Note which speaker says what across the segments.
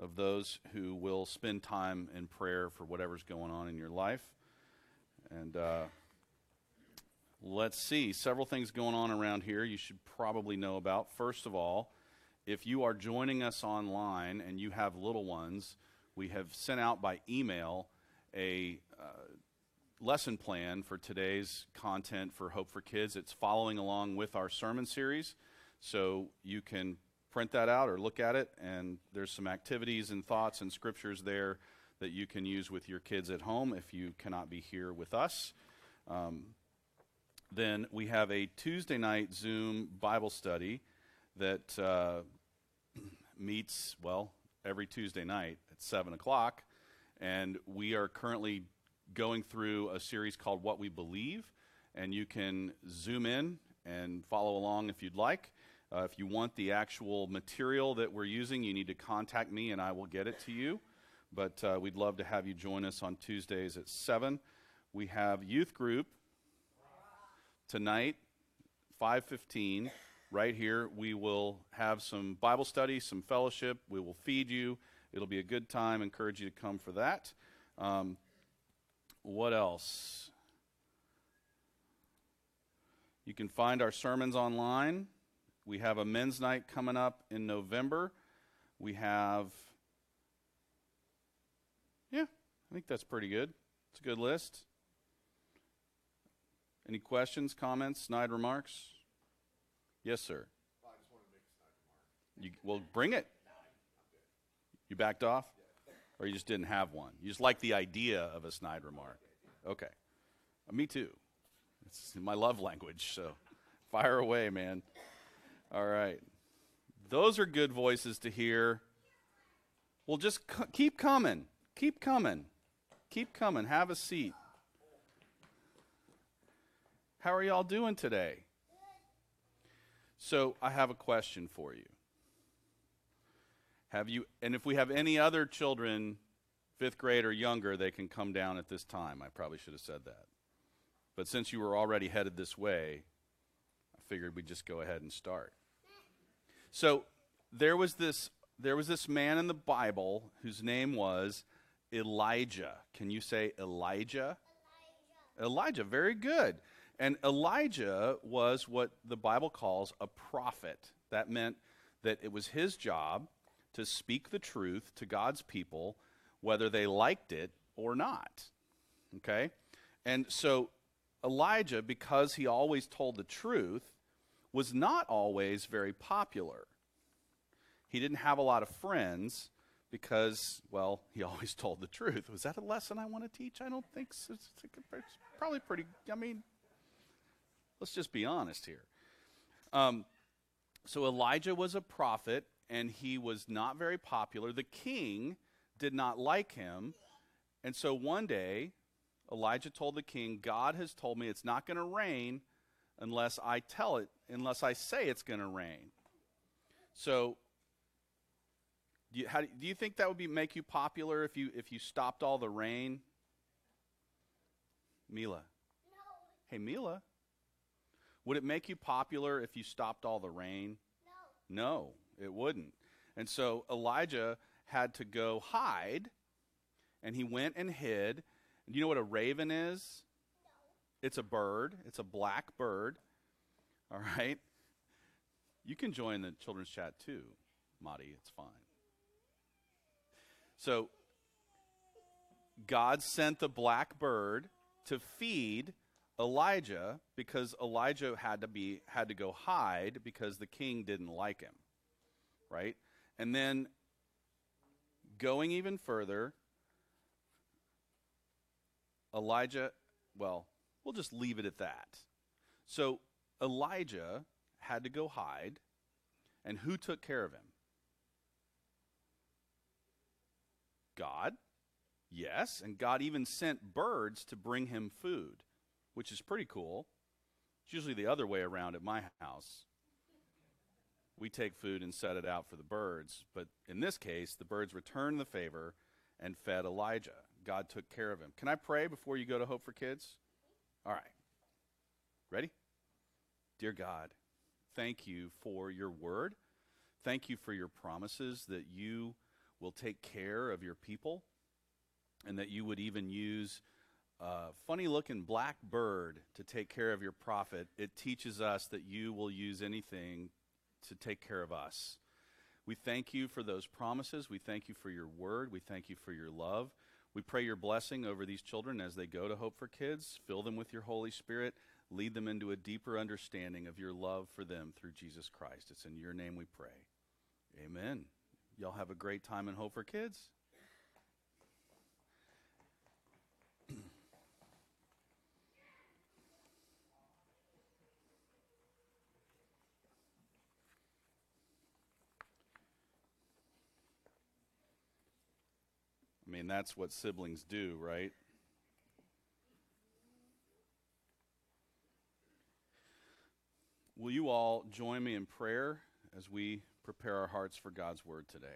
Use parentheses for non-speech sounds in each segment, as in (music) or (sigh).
Speaker 1: of those who will spend time in prayer for whatever's going on in your life. And uh, let's see, several things going on around here you should probably know about. First of all, if you are joining us online and you have little ones, we have sent out by email a uh, lesson plan for today's content for Hope for Kids. It's following along with our sermon series, so you can print that out or look at it, and there's some activities and thoughts and scriptures there that you can use with your kids at home if you cannot be here with us. Um, then we have a Tuesday night Zoom Bible study that uh, (clears throat) meets, well, every Tuesday night at 7 o'clock. And we are currently going through a series called What We Believe, and you can zoom in and follow along if you'd like. Uh, if you want the actual material that we're using, you need to contact me and I will get it to you. But uh, we'd love to have you join us on Tuesdays at 7. We have youth group tonight, 515, right here. We will have some Bible study, some fellowship. We will feed you. It'll be a good time. Encourage you to come for that. Um, what else? You can find our sermons online. We have a men's night coming up in November. We have, yeah, I think that's pretty good. It's a good list. Any questions, comments, snide remarks? Yes, sir. You, well, bring it. You backed off? Or you just didn't have one? You just like the idea of a snide remark? Okay. Uh, me too. It's my love language, so fire away, man. All right. Those are good voices to hear. Well, just c- keep coming. Keep coming. Keep coming. Have a seat. How are y'all doing today? So, I have a question for you. Have you, and if we have any other children, fifth grade or younger, they can come down at this time. I probably should have said that. But since you were already headed this way, I figured we'd just go ahead and start. So there was this there was this man in the Bible whose name was Elijah. Can you say Elijah? Elijah, Elijah very good. And Elijah was what the Bible calls a prophet. That meant that it was his job to speak the truth to God's people, whether they liked it or not. Okay? And so Elijah, because he always told the truth, was not always very popular. He didn't have a lot of friends because, well, he (laughs) always told the truth. Was that a lesson I want to teach? I don't think so. It's, probably pretty, I mean, let's just be honest here. Um, so Elijah was a prophet, and he was not very popular. The king did not like him. And so one day, Elijah told the king, God has told me it's not going to rain unless I tell it, unless I say it's going to rain. So, do you, how, do you think that would be, make you popular if you, if you stopped all the rain? Mila. No. Hey, Mila. Would it make you popular if you stopped all the rain? No. No. It wouldn't. And so Elijah had to go hide, and he went and hid. And you know what a raven is? It's a bird, it's a black bird. (laughs) All right? You can join the children's chat too, Madi. It's fine. So, God sent the black bird to feed Elijah because Elijah had to be had to go hide because the king didn't like him right? And then going even further, Elijah, well, we'll just leave it at that. So Elijah had to go hide, and who took care of him? God. Yes, and God even sent birds to bring him food, which is pretty cool. It's usually the other way around at my house we take food and set it out for the birds. But in this case, the birds returned the favor and fed Elijah. God took care of him. Can I pray before you go to Hope for Kids? All right. Ready? Dear God, thank you for your word. Thank you for your promises that you will take care of your people, and that you would even use a funny looking black bird to take care of your prophet. It teaches us that you will use anything to take care of us. We thank you for those promises. We thank you for your word. We thank you for your love. We pray your blessing over these children as they go to Hope for Kids. Fill them with your Holy Spirit. Lead them into a deeper understanding of your love for them through Jesus Christ. It's in your name we pray. Amen. Y'all have a great time in Hope for Kids. Mean, that's what siblings do, right? Will you all join me in prayer as we prepare our hearts for God's word today?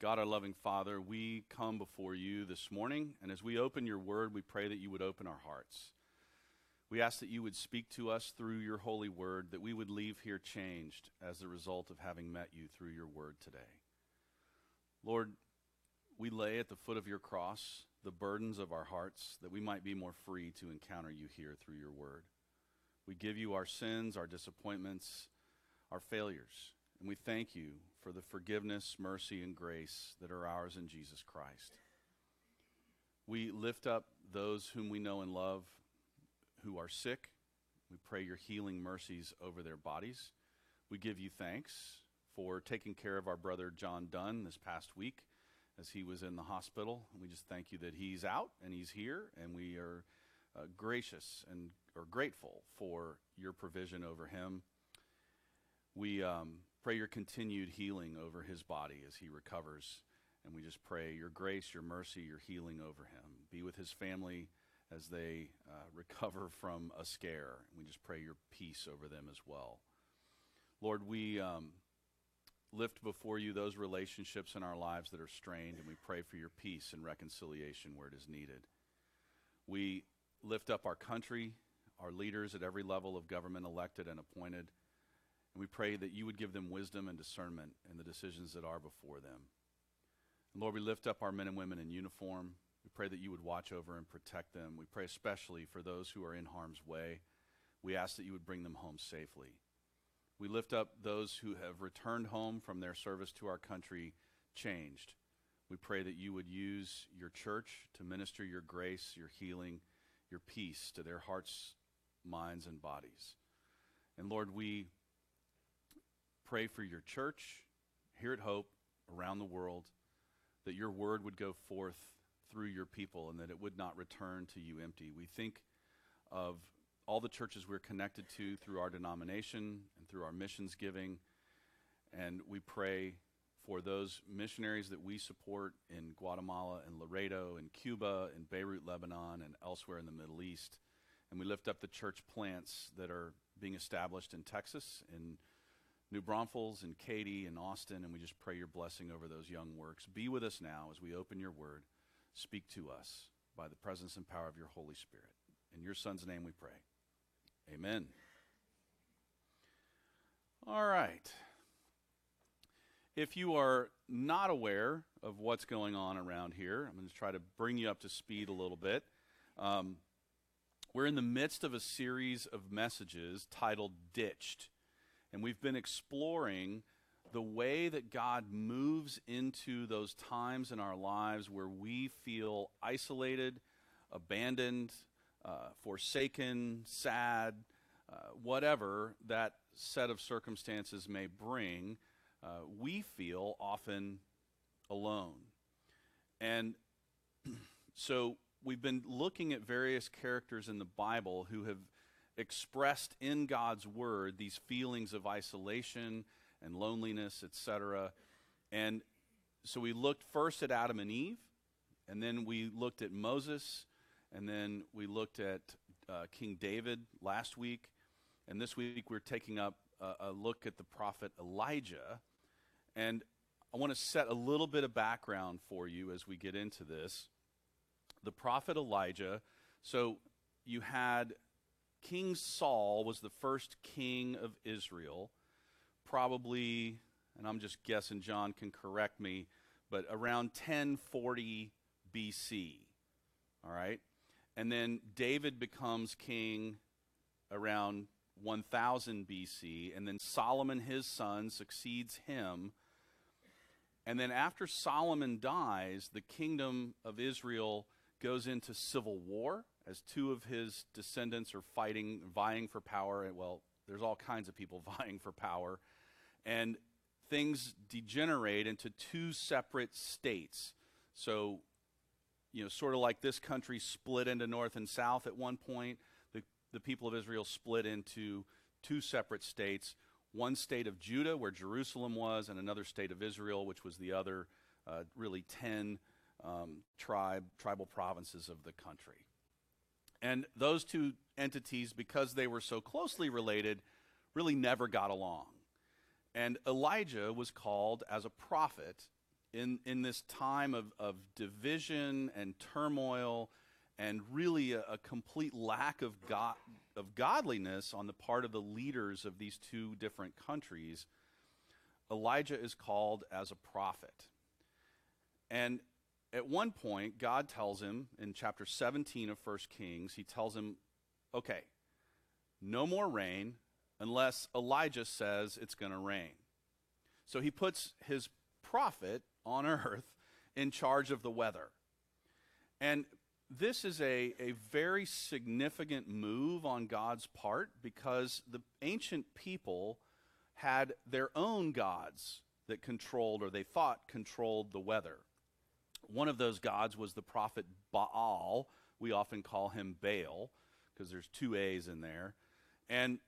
Speaker 1: God, our loving Father, we come before you this morning, and as we open your word, we pray that you would open our hearts. We ask that you would speak to us through your holy word, that we would leave here changed as a result of having met you through your word today. Lord, we lay at the foot of your cross the burdens of our hearts that we might be more free to encounter you here through your word. We give you our sins, our disappointments, our failures, and we thank you for the forgiveness, mercy, and grace that are ours in Jesus Christ. We lift up those whom we know and love who are sick. We pray your healing mercies over their bodies. We give you thanks for taking care of our brother John Dunn this past week as he was in the hospital. We just thank you that he's out and he's here, and we are uh, gracious and are grateful for your provision over him. We um, pray your continued healing over his body as he recovers, and we just pray your grace, your mercy, your healing over him. Be with his family as they uh, (laughs) recover from a scare. We just pray your peace over them as well. Lord, we um, lift before you those relationships in our lives that are strained, and we pray for your peace and reconciliation where it is needed. We lift up our country, our leaders at every level of government, elected and appointed, and we pray that you would give them wisdom and discernment in the decisions that are before them. And Lord, we lift up our men and women in uniform. We pray that you would watch over and protect them. We pray especially for those who are in harm's way. We ask that you would bring them home safely. We lift up those who have returned home from their service to our country changed. We pray that you would use your church to minister your grace, your healing, your peace to their hearts, minds, and bodies. And Lord, we pray for your church here at Hope, around the world, that your word would go forth through your people and that it would not return to you empty. We think of all the churches we're connected to through our denomination and through our missions giving. And we pray for those missionaries that we support in Guatemala and Laredo and Cuba and Beirut, Lebanon, and elsewhere in the Middle East. And we lift up the church plants that are being established in Texas, in New Braunfels, in Katy, and Austin, and we just pray your blessing over those young works. Be with us now as we open your word. Speak to us by the presence and power of your Holy Spirit. In your Son's name we pray. Amen. All right. If you are not aware of what's going on around here, I'm going to try to bring you up to speed a little bit. Um, we're in the midst of a series of messages titled Ditched, and we've been exploring the way that God moves into those times in our lives where we feel isolated, abandoned, uh, forsaken, sad, uh, whatever that set of circumstances may bring, uh, we feel often alone. And (clears throat) so we've been looking at various characters in the Bible who have expressed in God's word these feelings of isolation and loneliness, etc. And so we looked first at Adam and Eve, and then we looked at Moses, and then we looked at uh, King David last week. And this week we're taking up a, a look at the prophet Elijah. And I want to set a little bit of background for you as we get into this. The prophet Elijah, so you had King Saul was the first king of Israel, probably and I'm just guessing John can correct me, but around 1040 BC. All right? And then David becomes king around 1000 BC, and then Solomon, his son, succeeds him. And then after Solomon dies, the kingdom of Israel goes into civil war as two of his descendants are fighting, vying for power. Well, there's all kinds of people (laughs) vying for power. And things degenerate into two separate states. So, you know, sort of like this country split into north and south at one point, the, the people of Israel split into two separate states one state of Judah, where Jerusalem was, and another state of Israel, which was the other, uh, really 10 um, tribe, tribal provinces of the country. And those two entities, because they were so closely related, really never got along. And Elijah was called as a prophet in, in this time of, of division and turmoil and really a, a complete lack of, God, of godliness on the part of the leaders of these two different countries. Elijah is called as a prophet. And at one point, God tells him in chapter 17 of 1 Kings, he tells him, okay, no more rain unless Elijah says it's going to rain. So he puts his prophet on earth in charge of the weather. And this is a, a very significant move on God's part because the ancient people had their own gods that controlled or they thought controlled the weather. One of those gods was the prophet Baal. We often call him Baal because there's two A's in there. And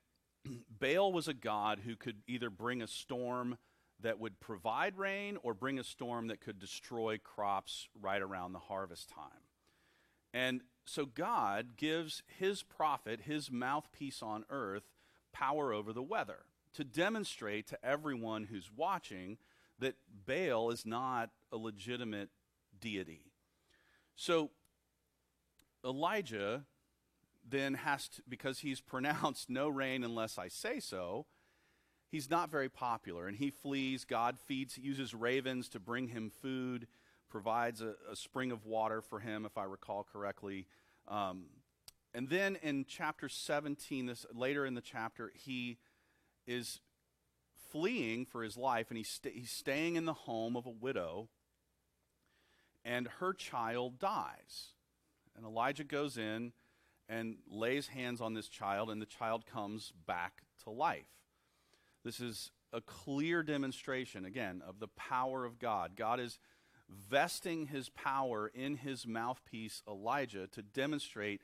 Speaker 1: (clears throat) Baal was a god who could either bring a storm that would provide rain or bring a storm that could destroy crops right around the harvest time. And so God gives his prophet, his mouthpiece on earth, power over the weather to demonstrate to everyone who's watching that Baal is not a legitimate deity. So Elijah then has to, because he's pronounced no rain unless I say so, he's not very popular and he flees. God feeds, uses ravens to bring him food, provides a, a spring of water for him, if I recall correctly. Um, and then in chapter 17, this later in the chapter, he is fleeing for his life and he's, st- he's staying in the home of a widow and her child dies. And Elijah goes in and lays hands on this child, and the child comes back to life. This is a clear demonstration, again, of the power of God. God is vesting his power in his mouthpiece, Elijah, to demonstrate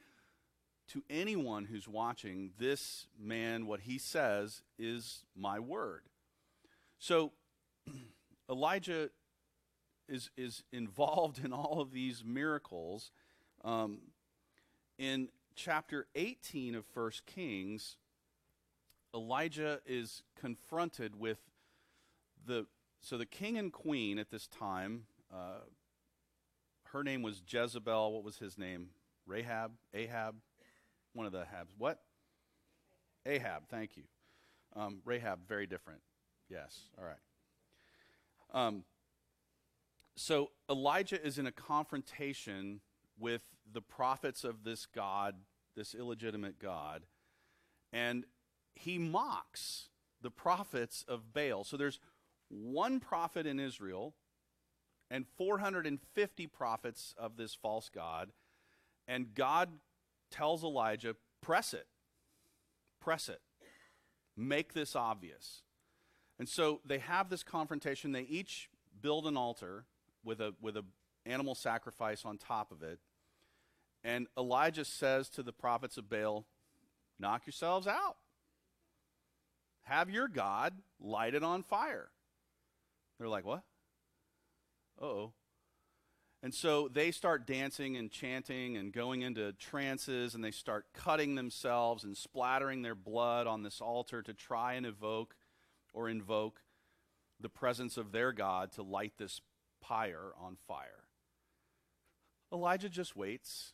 Speaker 1: to anyone who's watching this man, what he says is my word. So, (clears throat) Elijah is, is involved in all of these miracles. Um, in chapter 18 of First Kings, Elijah is confronted with the so the king and queen at this time. Uh, her name was Jezebel. What was his name? Rahab, Ahab, one of the Habs. What? Ahab. Thank you. Um, Rahab, very different. Yes. All right. Um, so Elijah is in a confrontation with the prophets of this God, this illegitimate God, and he mocks the prophets of Baal. So there's one prophet in Israel and 450 prophets of this false God, and God tells Elijah, press it, press it, make this obvious. And so they have this confrontation. They each build an altar with a with a animal sacrifice on top of it. And Elijah says to the prophets of Baal, "Knock yourselves out. Have your God light it on fire." They're like, "What?" oh And so they start dancing and chanting and going into trances and they start cutting themselves and splattering their blood on this altar to try and evoke or invoke the presence of their God to light this pyre on fire. Elijah just waits.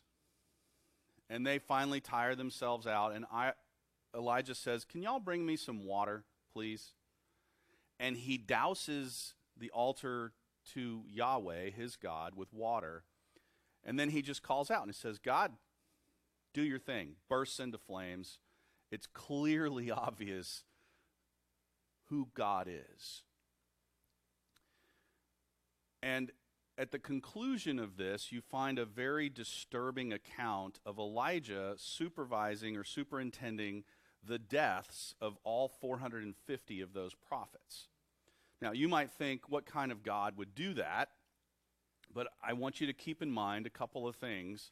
Speaker 1: And they finally tire themselves out. And I, Elijah says, Can y'all bring me some water, please? and he douses the altar to Yahweh, his God, with water. And then he just calls out and he says, God, do your thing. Bursts into flames. It's clearly (laughs) obvious who God is. And at the conclusion of this, you find a very disturbing account of Elijah supervising or superintending the deaths of all 450 of those prophets. Now, you might think, what kind of God would do that? But I want you to keep in mind a couple of things.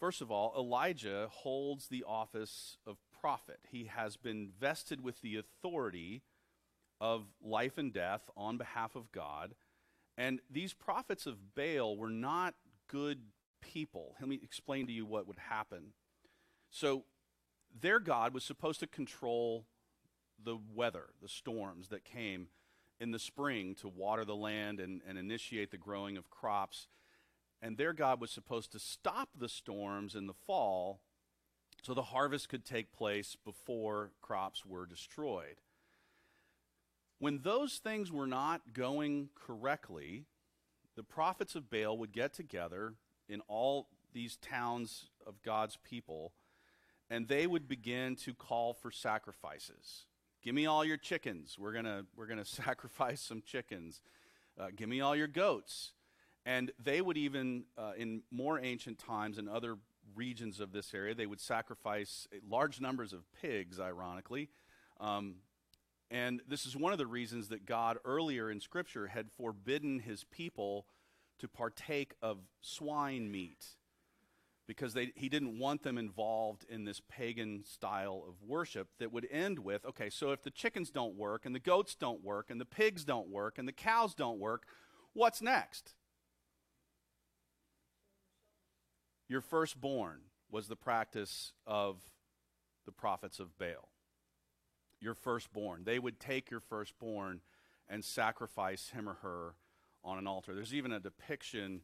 Speaker 1: First of all, Elijah holds the office of prophet. He has been vested with the authority of life and death on behalf of God. And these prophets of Baal were not good people. Let me explain to you what would happen. So, their God was supposed to control the weather, the storms that came in the spring to water the land and, and initiate the growing of crops. And their God was supposed to stop the storms in the fall so the harvest could take place before crops were destroyed. When those things were not going correctly, the prophets of Baal would get together in all these towns of God's people and they would begin to call for sacrifices. Give me all your chickens. We're to we're to (laughs) sacrifice some chickens. Uh, give me all your goats. And they would even, uh, in more ancient times in other regions of this area, they would sacrifice large numbers of pigs, ironically. Um, and this is one of the reasons that God earlier in Scripture had forbidden his people to partake of swine meat because they, he didn't want them involved in this pagan style of worship that would end with okay, so if the chickens don't work, and the goats don't work, and the pigs don't work, and the cows don't work, what's next? Your firstborn was the practice of the prophets of Baal. Your firstborn. They would take your firstborn and sacrifice him or her on an altar. There's even a depiction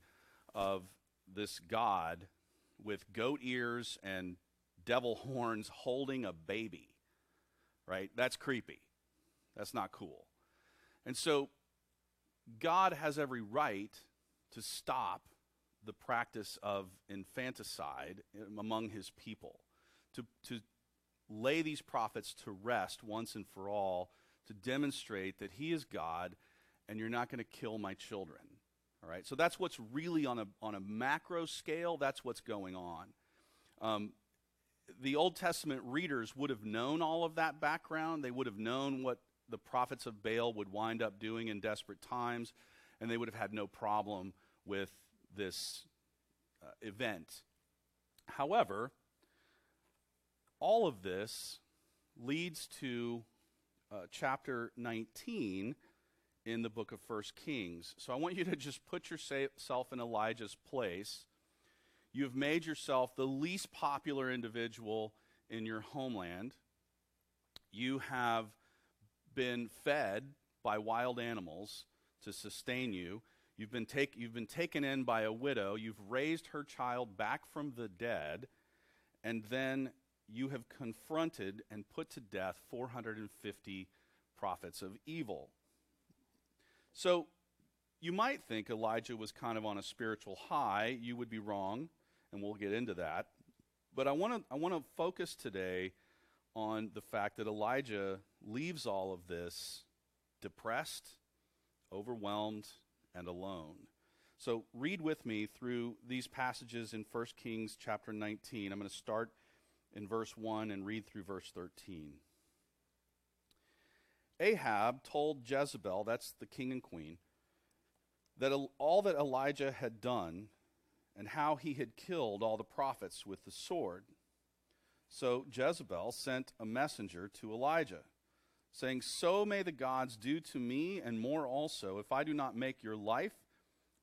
Speaker 1: of this God with goat ears and devil (laughs) horns holding a baby, right? That's creepy. That's not cool. And so God has every right to stop the practice of infanticide among his people, to, to lay these prophets to rest once and for all, to demonstrate that he is God and you're not going to kill my children. All right, so that's what's really on a, on a macro scale, that's what's going on. Um, the Old Testament readers would have known all of that background. They would have known what the prophets of Baal would wind up doing in desperate times, and they would have had no problem with this uh, event. However, all of this leads to uh, chapter 19 in the book of First Kings. So I want you to just put yourself in Elijah's place. You have made yourself the least popular individual in your homeland. You have been fed by wild animals to sustain you. You've been, take, you've been taken in by a widow. You've raised her child back from the dead. And then you have confronted and put to death 450 prophets of evil. So you might think Elijah was kind of on a spiritual high. You would be wrong, and we'll get into that. But I want to I want to focus today on the fact that Elijah leaves all of this depressed, overwhelmed, and alone. So read with me through these passages in 1 Kings chapter 19. I'm going to start in verse 1 and read through verse 13. Ahab told Jezebel, that's the king and queen, that all that Elijah had done and how he had killed all the prophets with the sword. So Jezebel sent a messenger to Elijah, saying, So may the gods do to me and more also, if I do not make your life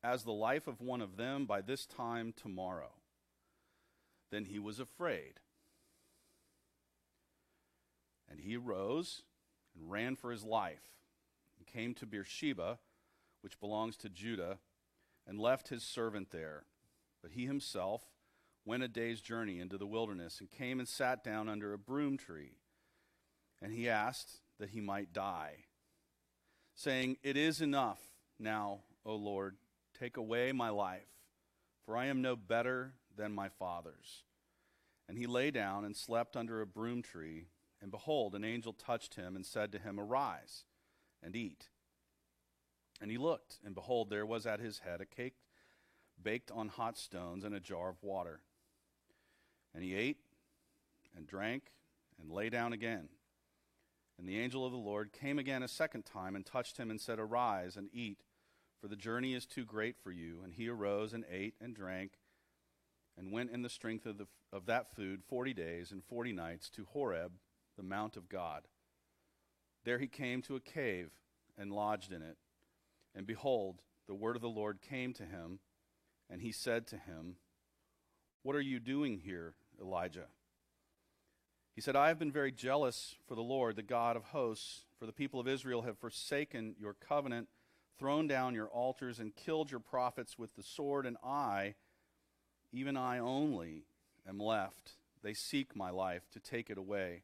Speaker 1: as the life of one of them by this time tomorrow. Then he was afraid. And he arose and ran for his life and came to Beersheba, which belongs to Judah, and left his servant there. But he himself went a day's journey into the wilderness and came and sat down under a broom tree. And he asked that he might die. saying, It is enough now, O Lord, take away my life, for I am no better than my fathers. And he lay down and slept under a broom tree, and behold, an angel touched him and said to him, Arise and eat. And he looked, and behold, there was at his head a cake baked on hot stones and a jar of water. And he ate and drank and lay down again. And the angel of the Lord came again a second time and touched him and said, Arise and eat, for the journey is too great for you. And he arose and ate and drank and went in the strength of, the, of that food forty days and forty nights to Horeb, the mount of God. There he came to a cave and lodged in it. And behold, the word of the Lord came to him, and he said to him, What are you doing here, Elijah? He said, I have been very jealous for the Lord, the God of hosts, for the people of Israel have forsaken your covenant, thrown down your altars, and killed your prophets with the sword, and I, even I only, am left. They seek my life to take it away.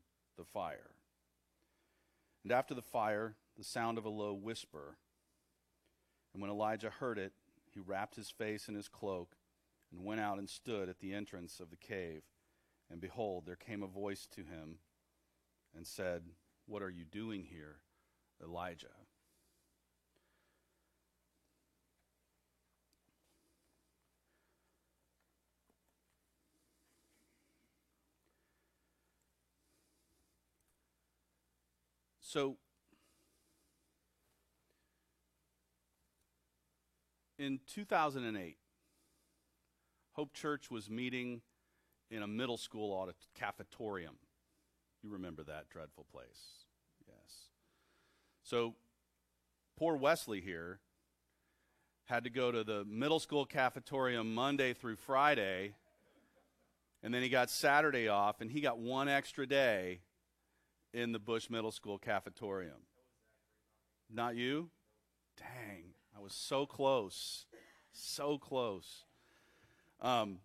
Speaker 1: the fire. And after the fire, the sound of a low whisper. And when Elijah heard it, he wrapped his face in his cloak and went out and stood at the entrance of the cave. And behold, there came a voice to him and said, What are you doing here, Elijah? So, in 2008, Hope Church was meeting in a middle school audit cafetorium. You remember that dreadful place. Yes. So poor Wesley here had to go to the middle school cafetorium Monday through Friday, and then he got Saturday off, and he got one extra day in the Bush Middle School cafetorium. Not you? Dang, I was so close. So close. Um,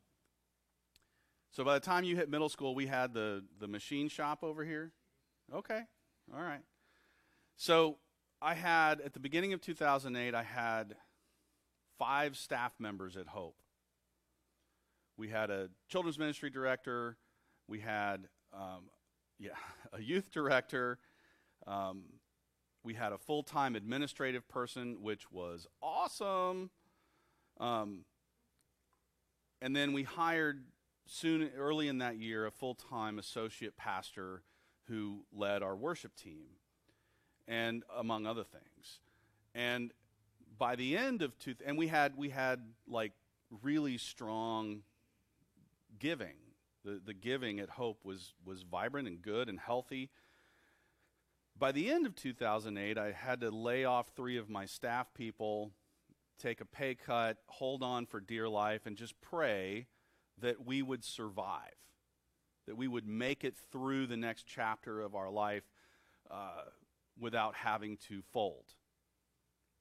Speaker 1: so by the time you hit middle school, we had the, the machine shop over here. Okay, all right. So I had, at the beginning of 2008, I had five staff members at Hope. We had a children's ministry director, we had, um, yeah, (laughs) a youth director, um, we had a full time administrative person, which was awesome. Um, and then we hired soon, early in that year, a full time associate pastor who led our worship team, and among other things. And by the end of two, and we had we had like really strong giving. The the giving at Hope was was vibrant and good and healthy. By the end of 2008, I had to lay off three of my staff people, take a pay cut, hold on for dear life, and just pray that we would survive, that we would make it through the next chapter of our life uh, without having to fold,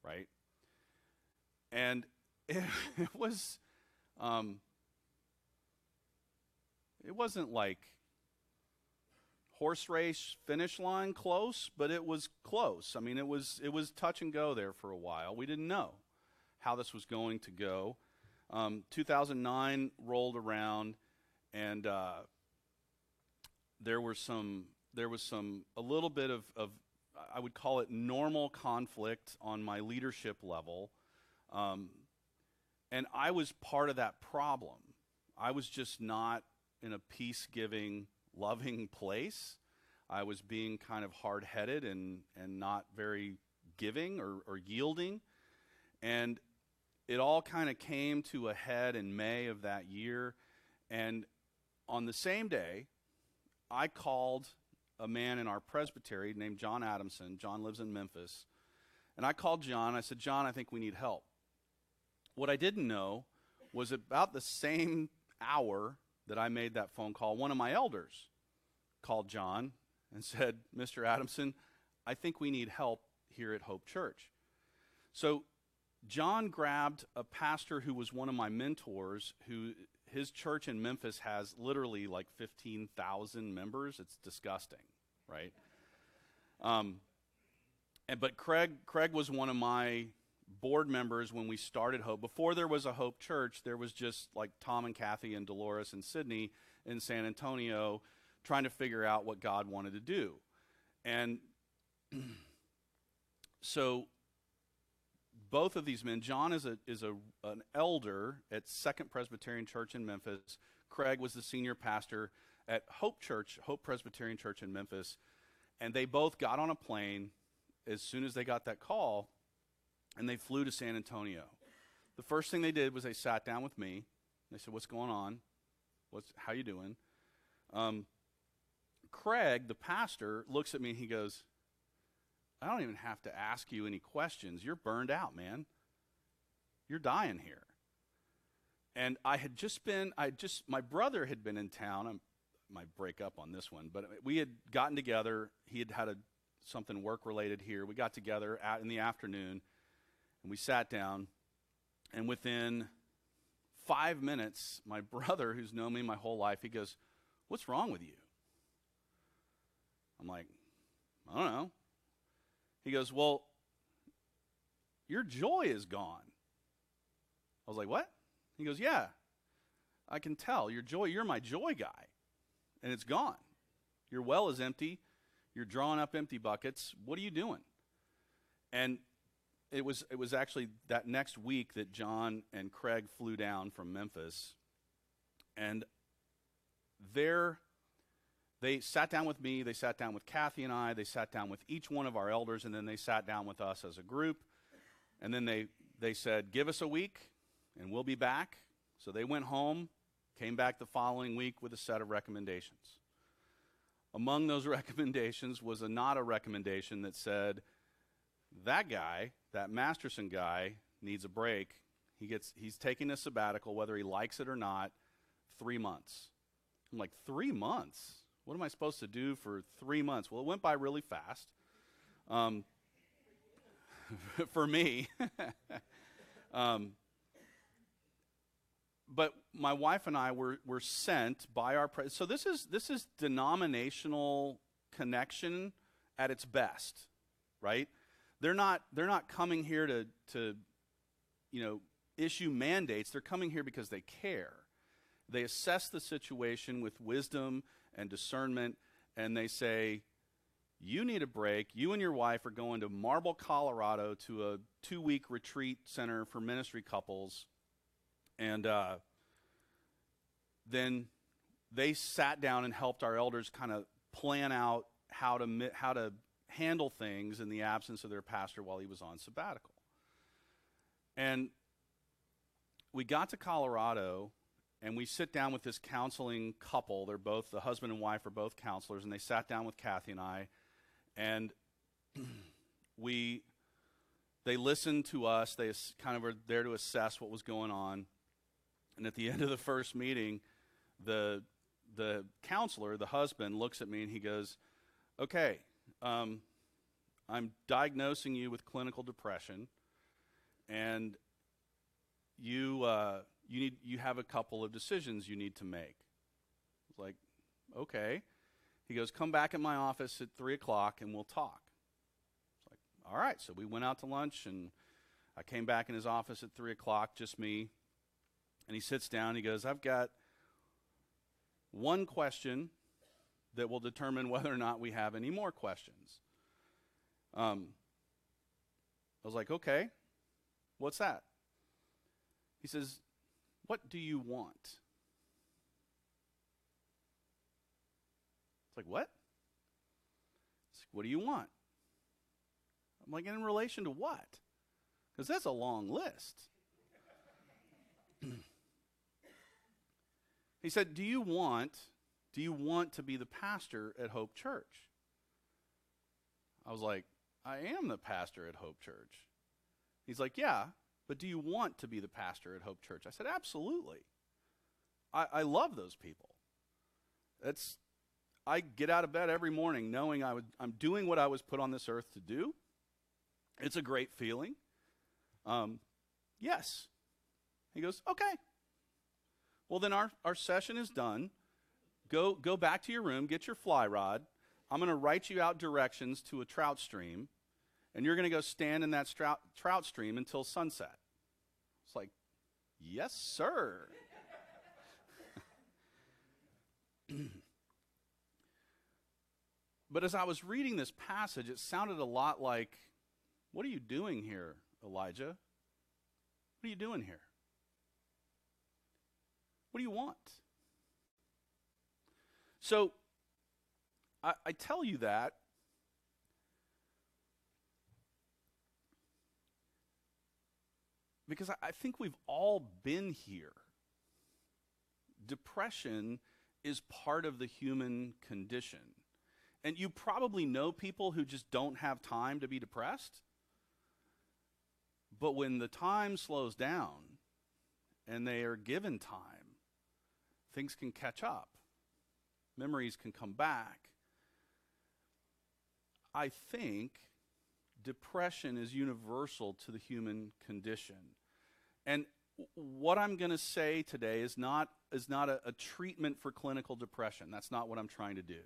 Speaker 1: right? And it, (laughs) it was, um, it wasn't like horse race finish line close, but it was close. I mean, it was it was touch and go there for a while. We didn't know how this was going to go. Um, 2009 rolled around, and uh, there were some there was some a little bit of, of I would call it normal conflict on my leadership level, um, and I was part of that problem. I was just not in a peace giving, loving place. I was being kind of hard headed and, and not very giving or, or yielding. And it all kind of came to a head in May of that year. And on the same day, I called a man in our presbytery named John Adamson. John lives in Memphis. And I called John. I said, John, I think we need help. What I didn't know was about the same hour that I made that phone call, one of my elders called John and (laughs) said, Mr. Adamson, I think we need help here at Hope Church. So John grabbed a pastor who was one of my mentors, who his church in Memphis has literally like 15,000 members. It's disgusting, right? Um, and, but Craig, Craig was one of my board members when we started Hope. Before there was a Hope Church, there was just like Tom and Kathy and Dolores and Sydney in San Antonio trying to figure out what God wanted to do. And (clears throat) so both of these men, John is a is a an elder at Second Presbyterian Church in Memphis. Craig was the senior pastor at Hope Church, Hope Presbyterian Church in Memphis, and they both got on a plane as soon as they got that call, and they flew to San Antonio. The first thing they did was they sat down with me. They said, "What's going on? What's how you doing?" Um, Craig, the pastor, looks at me and he goes, I don't even have to ask you any questions. You're burned out, man. You're dying here. And I had just been, I just, my brother had been in town. I might break up on this one, but we had gotten together. He had had a, something work related here. We got together in the afternoon and we sat down. And within five minutes, my (laughs) brother, who's known me my whole life, he goes, What's wrong with you? I'm like, I don't know. He goes, Well, your joy is gone. I was like, What? He goes, Yeah, I can tell. Your joy, you're my joy guy. And it's gone. Your well is empty. You're drawing up empty buckets. What are you doing? And it was it was actually that next week that John and Craig flew down from Memphis. And there they sat down with me, they sat down with Kathy and I, they sat down with each one of our elders, and then they sat down with us as a group. And then they, they said, Give us a week and we'll be back. So they went home, came back the following week with a set of recommendations. Among those (laughs) recommendations was a not a recommendation that said, That guy, that Masterson guy, needs a break. He gets, he's taking a sabbatical, whether he likes it or not, three months. I'm like, Three months? What am I supposed to do for three months? Well, it went by really fast. Um, (laughs) for me. (laughs) um, but my wife and I were, were sent by our pre- so this is this is denominational connection at its best, right? They're not they're not coming here to to you know issue mandates. They're coming here because they care. They assess the situation with wisdom and discernment, and they say, You need a break. You and your wife are going to Marble, Colorado to a two week retreat center for ministry couples. And uh, then they sat down and helped our elders kind of plan out how to, how to handle things in the absence of their pastor while he was on sabbatical. And we got to Colorado and we sit down with this counseling couple. They're both, the husband and wife are both counselors, and they sat down with Kathy and I, and (clears throat) we, they listened to us. They kind of were there to assess what was going on. And at the end of the first meeting, the, the counselor, the husband, looks at me and he goes, Okay, um, I'm diagnosing you with clinical depression, and you, uh, you need you have a couple of decisions you need to make. It's like, okay. He goes, come back at my office at three o'clock and we'll talk. It's like, all right. So we went out to lunch and I came back in his office at three o'clock, just me. And he sits down. He goes, I've got one question that will determine whether or not we have any more questions. Um, I was like, okay, what's that? He says, what do you want? It's like, what? It's like, what do you want? I'm like, in relation to what? Because that's a long list. (clears throat) he said, Do you want Do you want to be the pastor at Hope Church? I was like, I am the pastor at Hope Church. He's like, Yeah, but do you want to be the pastor at Hope Church? I said, Absolutely. I, I love those people. That's I get out of bed every morning knowing I would, I'm doing what I was put on this earth to do. It's a great feeling. Um, yes. He goes, okay. Well, then our, our session is done. Go, go back to your room, get your fly rod. I'm going to write you out directions to a trout stream, and you're going to go stand in that trout, trout stream until sunset. It's like, yes, sir. (clears throat) but as I was reading this passage, it sounded a lot like, What are you doing here, Elijah? What are you doing here? What do you want? So, I, I tell you that because I, I think we've all been here. Depression is part of the human condition. And you probably know people who just don't have time to be depressed. But when the time slows down and they are given time, things can catch up, memories can come back. I think depression is universal to the human condition. And what I'm going to say today is not, is not a, a, treatment for clinical depression. That's not what I'm trying to do.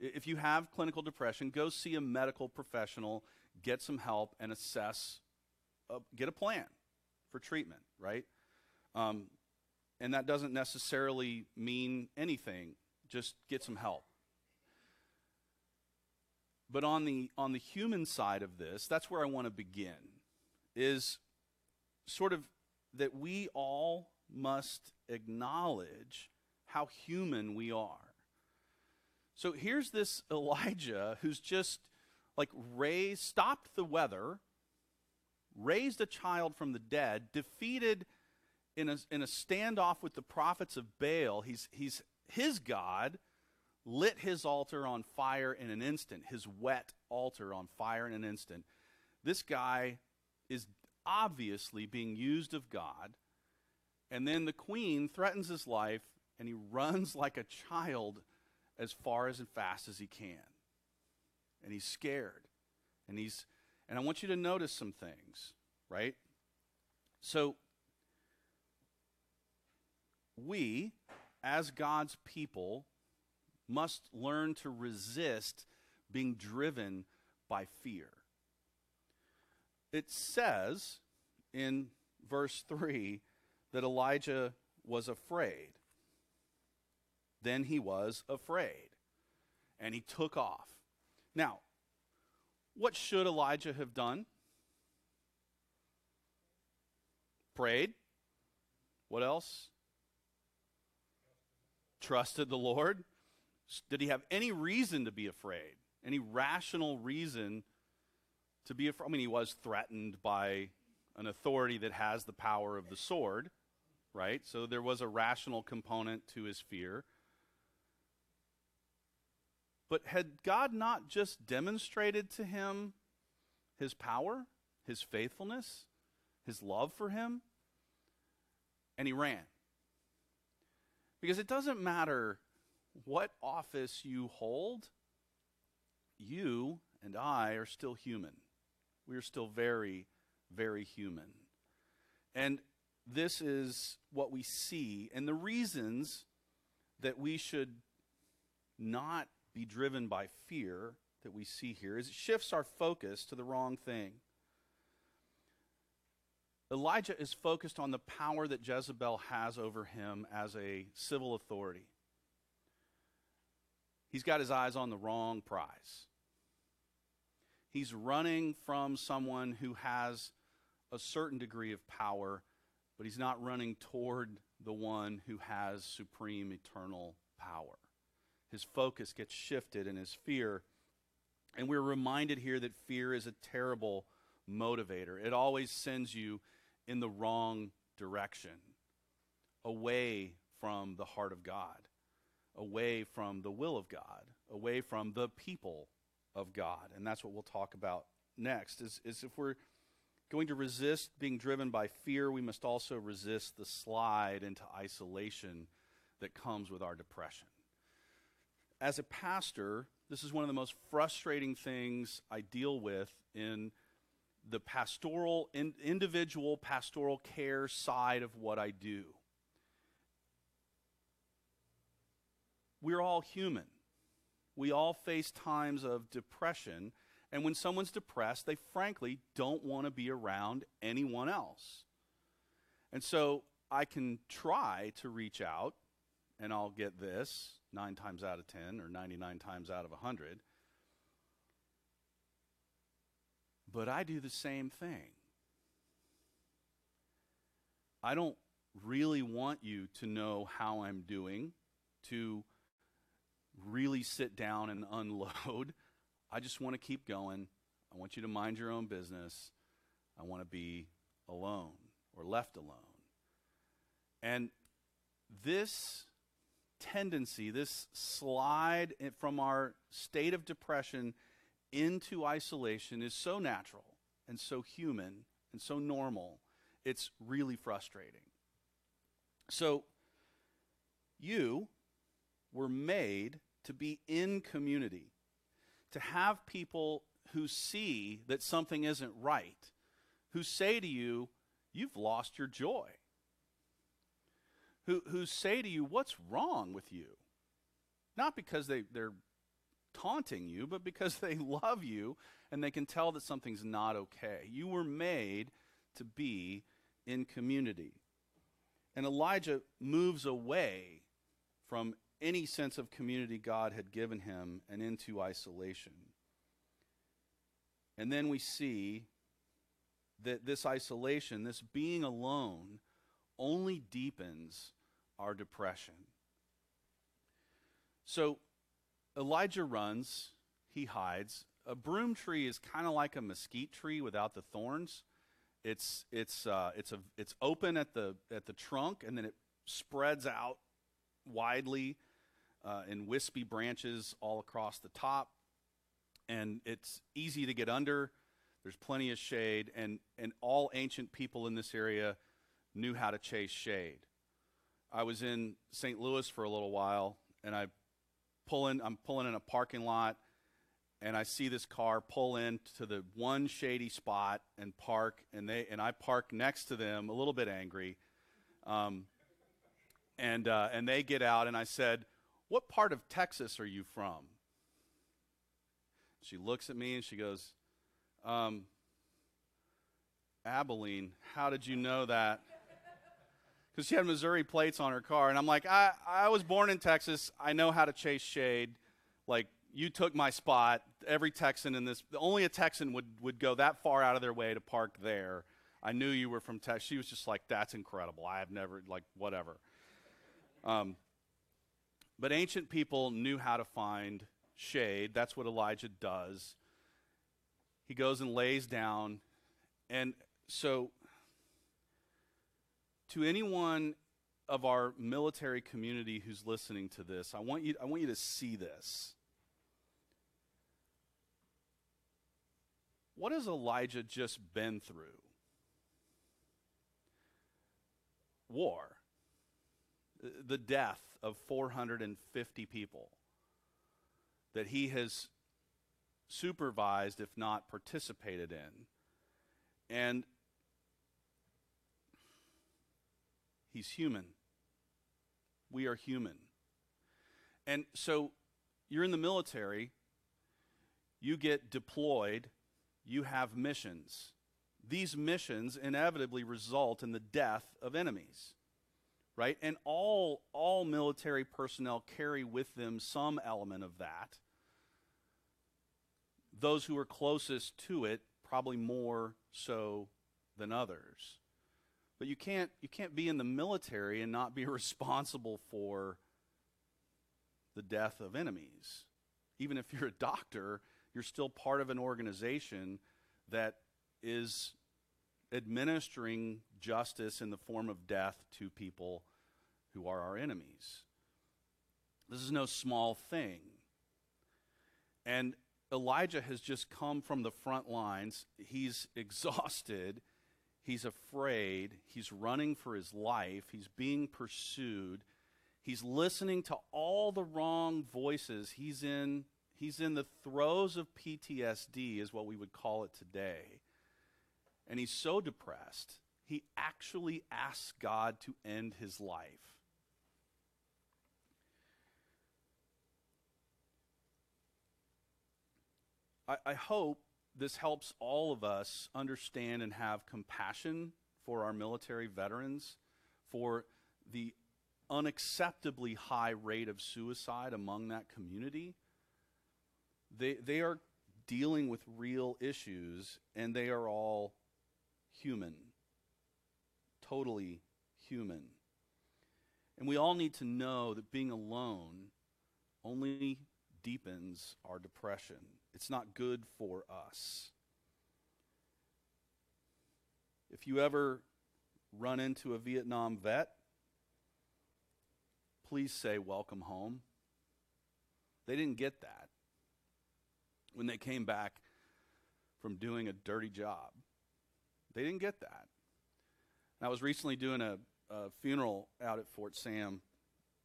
Speaker 1: If you have clinical depression, go see a medical professional, get some help, and assess, uh, get a plan for treatment, right? Um, and that doesn't necessarily mean anything, just get some help. But on the, on the human side of this, that's where I want to begin, is sort of that we all must acknowledge how human we are. So here's this (laughs) Elijah who's just like raised, stopped the weather, raised a child from the dead, defeated in a, in a standoff with the prophets of Baal. He's, he's his God, lit his altar on fire in an instant, his wet altar on fire in an instant. This guy is obviously being used of God. And then the queen threatens his life, and he (laughs) runs like a child as far as and fast as he can. And he's scared. And he's and I want you to notice some things, right? So we as God's people must learn to resist being driven by fear it says in verse 3 that Elijah was afraid. Then he was afraid, and he took off. Now, what should Elijah have done? Prayed. What else? Trusted the Lord. Did he have any reason to be afraid? Any rational reason to be afraid. I mean, he was threatened by an authority that has the power of the sword, right? So there was a rational component to his fear. But had God not just demonstrated to him his power, his faithfulness, his love for him? And he ran. Because it doesn't matter what office you hold, you and I are still human we are still very, very human. And this is what we see. And the reasons that we should not be driven by fear that we see here is it shifts our focus to the wrong thing. Elijah is focused on the power that Jezebel has over him as a civil authority. He's got his eyes on the wrong prize. He's running from someone who has a certain degree of power, but he's not running toward the one who has supreme eternal power. His focus gets shifted in his fear. And we're reminded here that fear is a terrible motivator. It always sends you in the wrong direction, away from the heart of God, away from the will of God, away from the people of God. And that's what we'll talk about next is, is if we're going to resist being driven by fear, we must also resist the slide into isolation that comes with our depression. As a pastor, this is one of the most frustrating things I deal with in the pastoral, in, individual pastoral care side of what I do. We're all human. We all face times of depression, and when someone's depressed, they frankly don't want to be around anyone else. And so I can try to reach out, and I'll get this nine times out of 10 or 99 times out of 100. But I do the same thing. I don't really want you to know how I'm doing, to really sit down and (laughs) unload. I just want to keep going. I want you to mind your own business. I want to be alone or left alone. And this tendency, this slide from our state of depression into isolation is so natural and so human and so normal. It's really frustrating. So, you were made to be in community, to have people who see that something isn't right, who say to you, You've lost your joy, who, who say to you, What's wrong with you? Not because they, they're taunting you, but because (laughs) they love you and they can tell that something's not okay. You were made to be in community. And Elijah moves away from any sense of community God had given him and into isolation. And then we see that this isolation, this being alone, only deepens our depression. So Elijah runs, he hides. A broom tree is kind of like a mesquite tree without the thorns. It's, it's, uh, it's, a, it's open at the, at the trunk and then it spreads out widely uh, in wispy branches all across the top. And it's easy to get under. There's plenty of shade, and, and all ancient people in this area knew how to chase shade. I was in St. Louis for a little while, and I pull in, I'm pulling in a parking lot, and I see this car pull in to the one shady spot and park, and they and I park next to them, a little bit angry, um, and uh, and they get out, and I said, what part of Texas are you from? She looks at me and she goes, um, Abilene. How did you know that? Because she had Missouri plates on her car. And I'm like, I, I was born in Texas. I know how to chase shade. Like, you took my spot. Every Texan in this, only a Texan would, would go that far out of their way to park there. I knew you were from Texas. She was just like, that's incredible. I have never, like, whatever. Um, but ancient people knew how to find shade. That's what Elijah does. He goes and lays down. And so, to anyone of our military community who's listening to this, I want you, I want you to see this. What has Elijah just been through? War. The death of 450 people that he has supervised, if not participated in. And he's human. We are human. And so you're in the military, you get deployed, you have missions. These missions inevitably result in the death of enemies right? And all, all military personnel carry with them some element of that. Those who are closest to it, probably more so than others. But you can't, you can't be in the military and not be (laughs) responsible for the death of enemies. Even if you're a doctor, you're still part of an organization that is administering justice in the form of death to people who are our enemies. This is no small thing. And Elijah has just come from the front lines. He's (laughs) exhausted. He's afraid. He's running for his life. He's being pursued. He's listening to all the wrong voices. He's in, he's in the throes of PTSD, is what we would call it today. And he's so depressed, he actually asks God to end his life. I, I hope this helps all of us understand and have compassion for our military veterans, for the unacceptably high rate of suicide among that community. They, they are dealing with real issues, and they are all human. Totally human. And we all need to know that being alone only deepens our depression. It's not good for us. If you ever run into a Vietnam vet, please say, Welcome home. They didn't get that when they came back from doing a dirty job. They didn't get that. I was recently doing a, a funeral out at Fort Sam,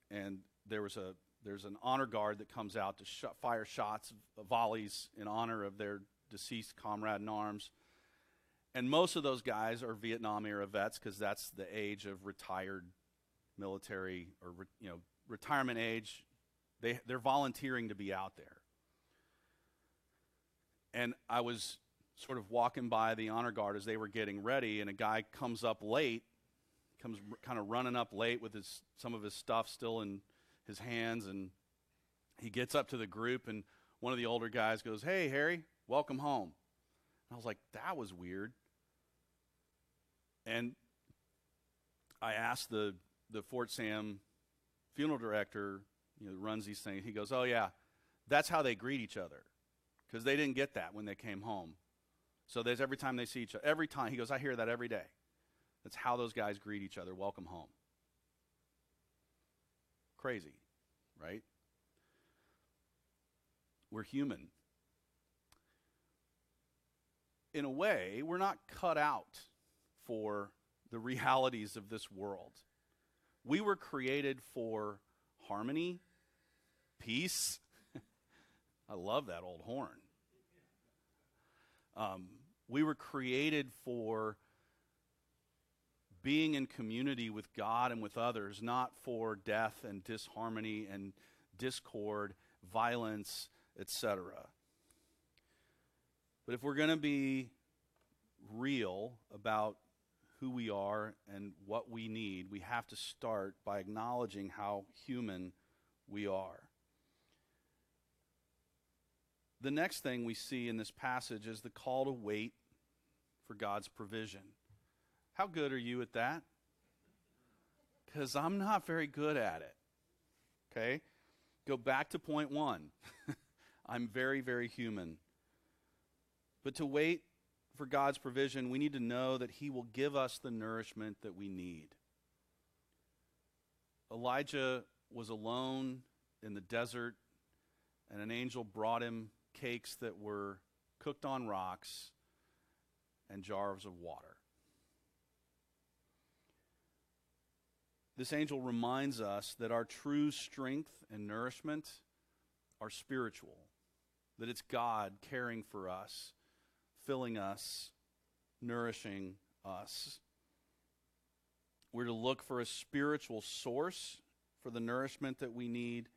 Speaker 1: and there was a there's an honor guard that comes out to sh- fire shots, uh, volleys in honor of their deceased comrade in arms. And most of those guys are Vietnam era vets because that's the age of retired military or re- you know retirement age. They they're volunteering to be out there. And I was sort of walking by the honor guard as they were getting ready, and a guy comes up late, comes r- kind of running up late with his some of his stuff still in his hands and he gets up to the group and one of the older guys goes, Hey, Harry, welcome home. And I was like, That was weird. And I asked the, the Fort Sam funeral director, you know, runs these things. He goes, Oh, yeah, that's how they greet each other because they didn't get that when they came home. So there's every time they see each other, every time, he goes, I hear that every day. That's how those guys greet each other. Welcome home crazy, right? We're human. In a way, we're not cut out for the realities of this world. We were created for harmony, peace. (laughs) I love that old horn. Um, we were created for being in community with God and with others, not for death and disharmony and discord, violence, etc. But if we're going to be real about who we are and what we need, we have to start by acknowledging how human we are. The next thing we see in this passage is the call to wait for God's provision. How good are you at that? Because I'm not very good at it. Okay? Go back to point one. (laughs) I'm very, very human. But to wait for God's provision, we need to know that He will give us the nourishment that we need. Elijah was alone in the desert, and an angel brought him cakes that were cooked on rocks and jars of water. This angel reminds us that our true strength and nourishment are spiritual, that it's God caring for us, filling us, nourishing us. We're to look for a spiritual source for the nourishment that we need.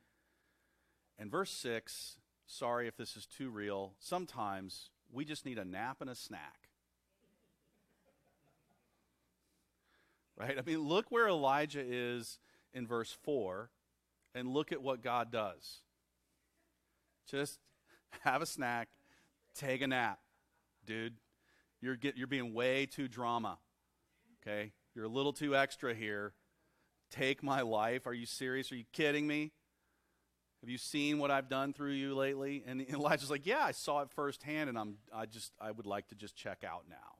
Speaker 1: And verse 6, sorry if this is too real, sometimes we just need a nap and a snack. Right? I mean, look where Elijah is in verse 4 and look at what God does. Just have a snack, take a nap. Dude, you're get, you're being way too drama. Okay? You're a little too extra here. Take my life. Are you serious? Are you kidding me? Have you seen what I've done through you lately? And (laughs) Elijah's like, "Yeah, I saw it firsthand and I'm I just I would like to just check out now."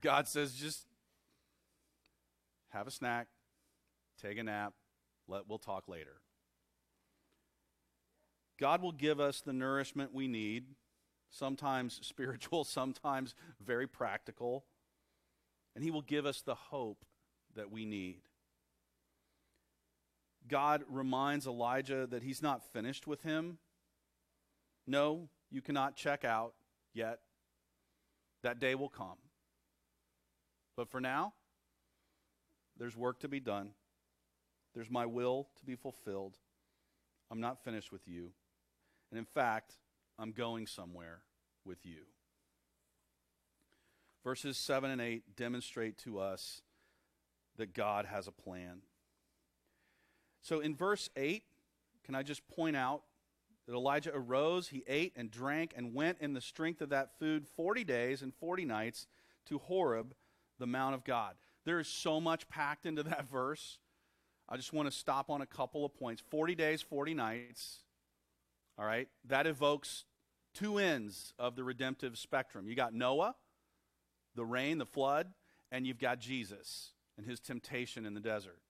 Speaker 1: God says, just have a snack, take a nap, Let, we'll talk later. God will give us the nourishment we need, sometimes (laughs) spiritual, sometimes very practical, and He will give us the hope that we need. God reminds Elijah that he's not finished with him. No, you cannot check out yet. That day will come. But for now, there's work to be done. There's my will to be fulfilled. I'm not finished with you. And in fact, I'm going somewhere with you. Verses 7 and 8 demonstrate to us that God has a plan. So in verse 8, can I just point out that Elijah arose, he ate and drank, and went in the strength of that food 40 days and 40 nights to Horeb, the Mount of God. There is so much packed into that (laughs) verse. I just want to stop on a couple of points. 40 days, 40 nights. All right? That evokes two ends of the redemptive spectrum. You got Noah, the rain, the flood, and you've got Jesus and his temptation in the desert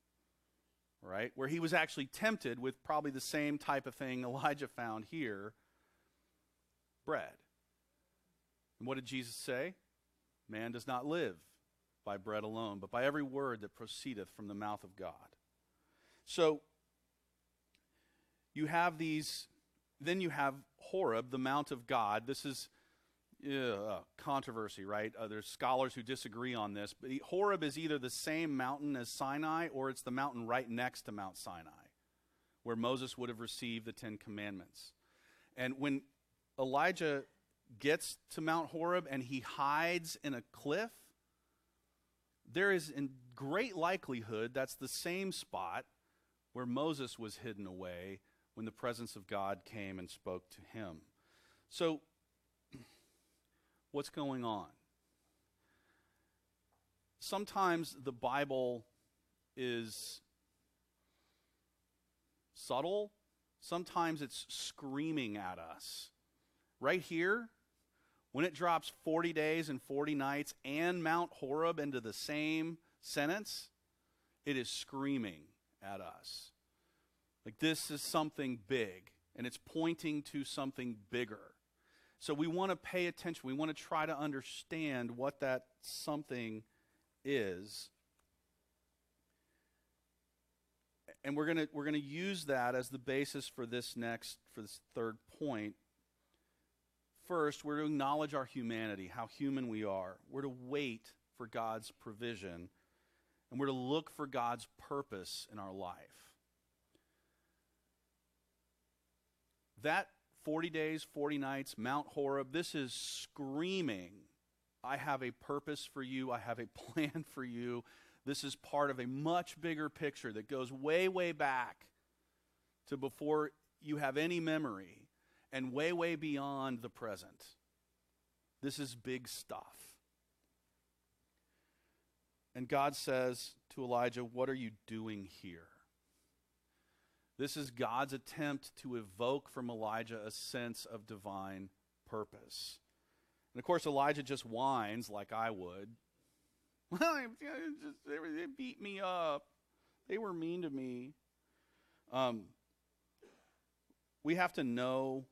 Speaker 1: right? Where he was actually tempted with probably the same type of thing (laughs) Elijah found here bread. And what did Jesus say? Man does not live by bread alone, but by every word that proceedeth from the mouth of God. So, you have these, then you have Horeb, the mount of God. This is uh, controversy, right? Uh, there's scholars who disagree on this. But Horeb is either the same mountain as Sinai or it's the mountain right next to Mount Sinai, where Moses would have received the Ten Commandments. And when Elijah gets to Mount Horeb and he hides in a cliff, there is in great likelihood that's the same spot where Moses was hidden away when the presence of God came and spoke to him. So (clears throat) what's going on. Sometimes the Bible is subtle, sometimes it's screaming at us. Right here, when it drops 40 days and 40 nights and Mount Horeb into the same sentence, it is screaming at us. Like this is something big, and it's pointing to something bigger. So we want to pay attention. We want to try to understand what that something is. And we're going to we're going to use that as the basis for this next for this third point. First, we're to acknowledge our humanity, how human we are. We're to wait for God's provision, and we're to look for God's purpose in our life. That 40 days, 40 nights, Mount Horeb. This is screaming, I have a purpose for you, I have a (laughs) plan for you. This is part of a much bigger picture that goes way, way back to before you have any memory and way, way beyond the present. This is big stuff. And God says to Elijah, What are you doing here? This is God's attempt to evoke from Elijah a sense of divine purpose. And of course, Elijah just whines like I would. (laughs) Well, they beat me up. They were mean to me. Um, we have to know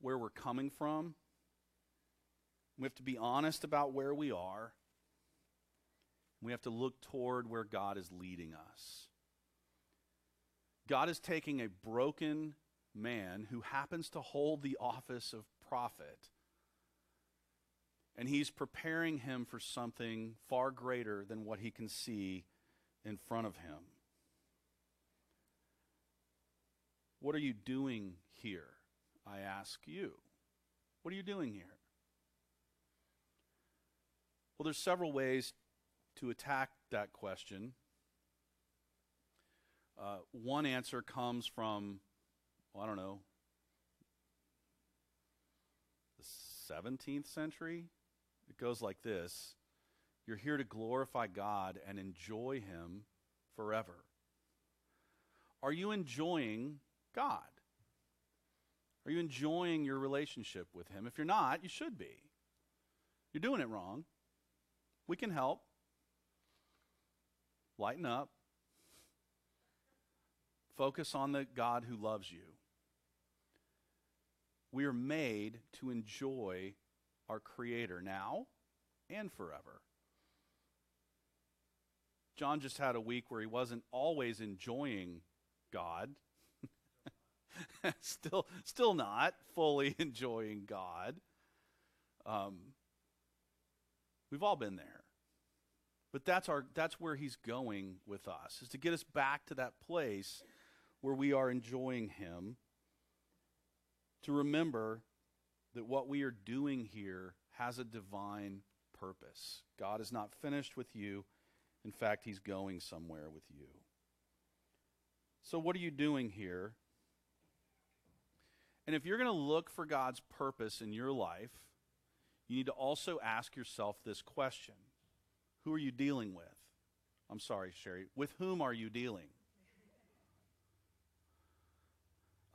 Speaker 1: where we're coming from. We have to be honest about where we are. We have to look toward where God is leading us. God is taking a broken man who happens to hold the office of prophet, and he's preparing him for something far greater than what he can see in front of him. What are you doing here? I ask you. What are you doing here? Well, there's several ways to attack that question. Uh, one answer comes from, well, I don't know, the 17th century. It goes like this You're here to glorify God and enjoy Him forever. Are you enjoying God? Are you enjoying your relationship with Him? If you're not, you should be. You're doing it wrong. We can help. Lighten up Focus on the God who loves you. We are made to enjoy our Creator now and forever. John just had a week where he wasn't always enjoying God. (laughs) still, still not fully (laughs) enjoying God. Um, we've all been there. But that's our that's where he's going with us, is to get us back to that place where we are enjoying him. To remember that what we are doing here has a divine purpose. God is not finished with you. In fact, he's going somewhere with you. So, what are you doing here? And if you're going to look for God's purpose in your life, you need to also ask yourself this question Who are you dealing with? I'm sorry, Sherry. With whom are you dealing?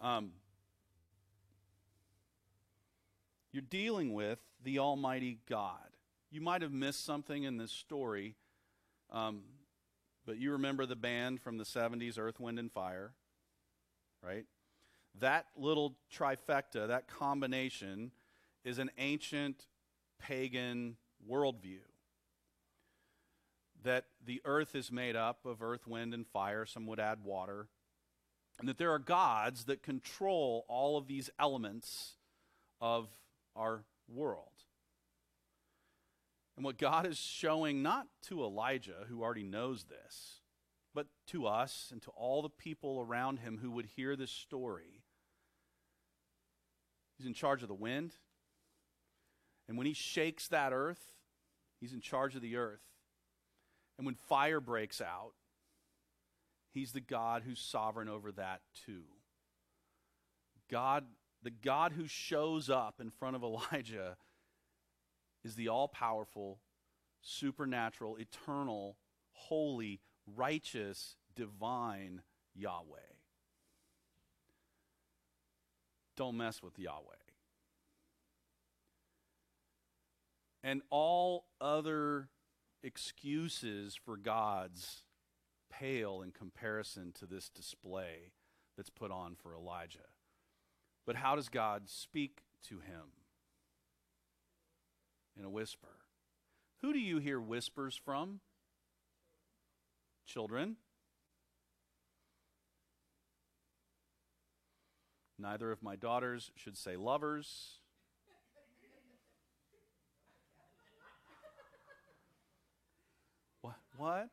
Speaker 1: Um, you're dealing with the Almighty God. You might have missed something in this story, um, but you remember the band from the 70s, Earth, Wind, and Fire, right? That little trifecta, that combination, is an ancient pagan worldview. That the earth is made up of earth, wind, and fire. Some would add water. And that there are gods that control all of these elements of our world. And what God is showing, not to Elijah, who already knows this, but to us and to all the people around him who would hear this story, he's in charge of the wind. And when he shakes that earth, he's in charge of the earth. And when fire breaks out, he's the God who's sovereign over that too. God, the God who shows up in front of (laughs) Elijah is the all powerful, supernatural, eternal, holy, righteous, divine Yahweh. Don't mess with Yahweh. And all other excuses for gods pale in comparison to this display that's put on for Elijah. But how does God speak to him? In a whisper. Who do you hear whispers from? Children. Neither of my daughters should say lovers. What? What?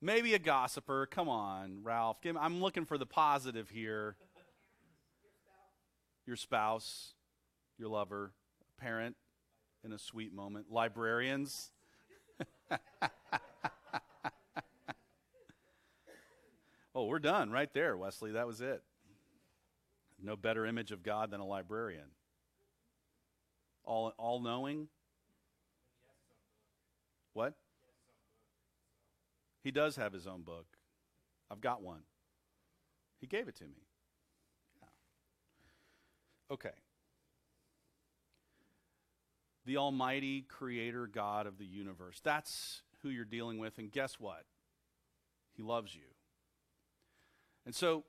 Speaker 1: Maybe a gossiper. Come on, Ralph. Me, I'm looking for the positive here. Your spouse, your lover, a parent in a sweet moment, librarians. (laughs) we're done right there, Wesley. That was it. No better image of God than a librarian. All, all knowing, what? He does have his own book. I've got one. He gave it to me. Yeah. Okay. The Almighty Creator God of the universe. That's who you're dealing with. And guess what? He loves you. And so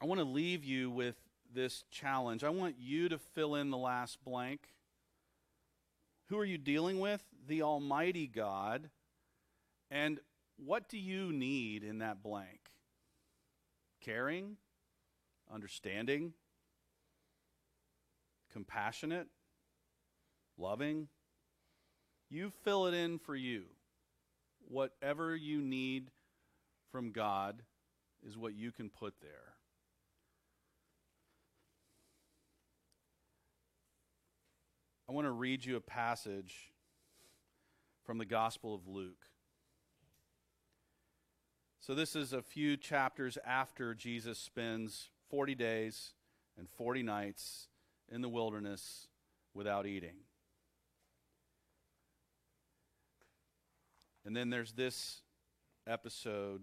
Speaker 1: I want to leave you with this challenge. I want you to fill in the last blank. Who are you dealing with? The Almighty God. And what do you need in that blank? Caring? Understanding? Compassionate? Loving? You fill it in for you. Whatever you need from God is what you can put there. I want to read you a passage from the Gospel of Luke. So, this is a few chapters after Jesus spends 40 days and 40 nights in the wilderness without eating. And then there's this episode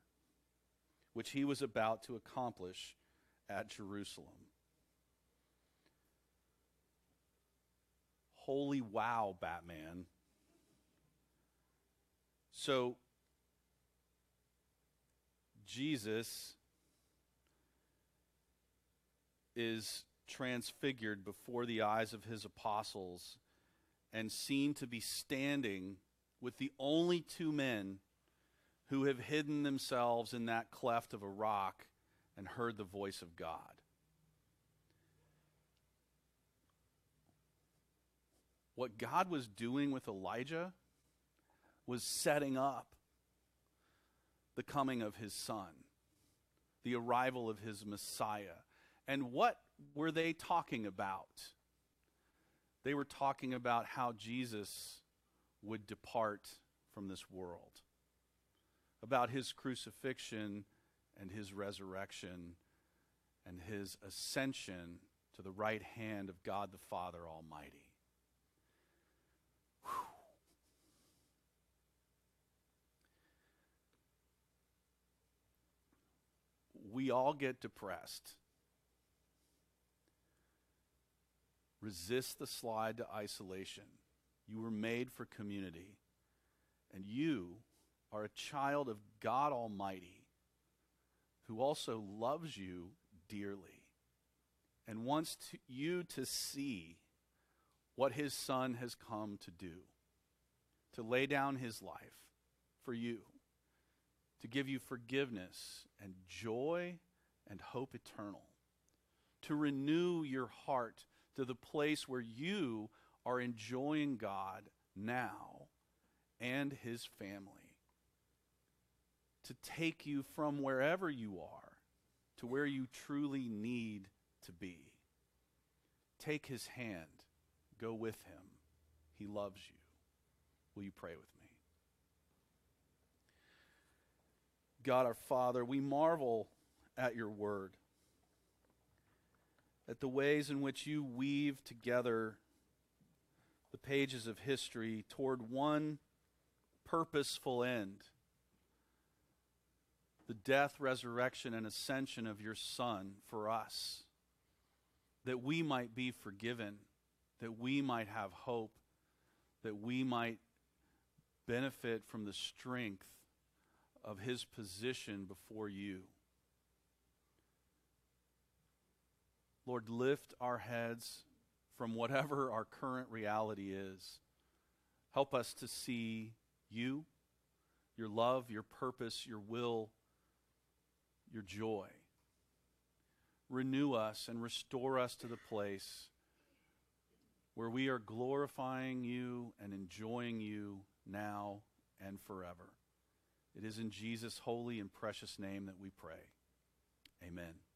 Speaker 1: which he was about to accomplish at Jerusalem. Holy wow, Batman. So, Jesus is transfigured before the eyes of his apostles and seen to be standing with the only two men who have hidden themselves in that cleft of a rock and heard the voice of God. What God was doing with Elijah was setting up the coming of his son, the arrival of his Messiah. And what were they talking about? They were talking about how Jesus would depart from this world, about his crucifixion and his resurrection and his ascension to the right hand of God the Father Almighty. We all get depressed Resist the slide to isolation. You were made for community. And you are a child of God Almighty who also loves you dearly and wants to, you to see what his son has come to do to lay down his life for you, to give you forgiveness and joy and hope eternal, to renew your heart to the place where you are enjoying God now and his family. To take you from wherever you are to where you truly need to be. Take his hand, go with him. He loves you. Will you pray with me? God our Father, we marvel at your word at the ways in which you weave together the pages of history toward one purposeful end the death, resurrection, and ascension of your Son for us, that we might be forgiven, that we might have hope, that we might benefit from the strength of his position before you. Lord, lift our heads from whatever (laughs) our current reality is. Help us to see you, your love, your purpose, your will, your joy. Renew us and restore us to the place where we are glorifying you and enjoying you now and forever. It is in Jesus' holy and precious name that we pray. Amen.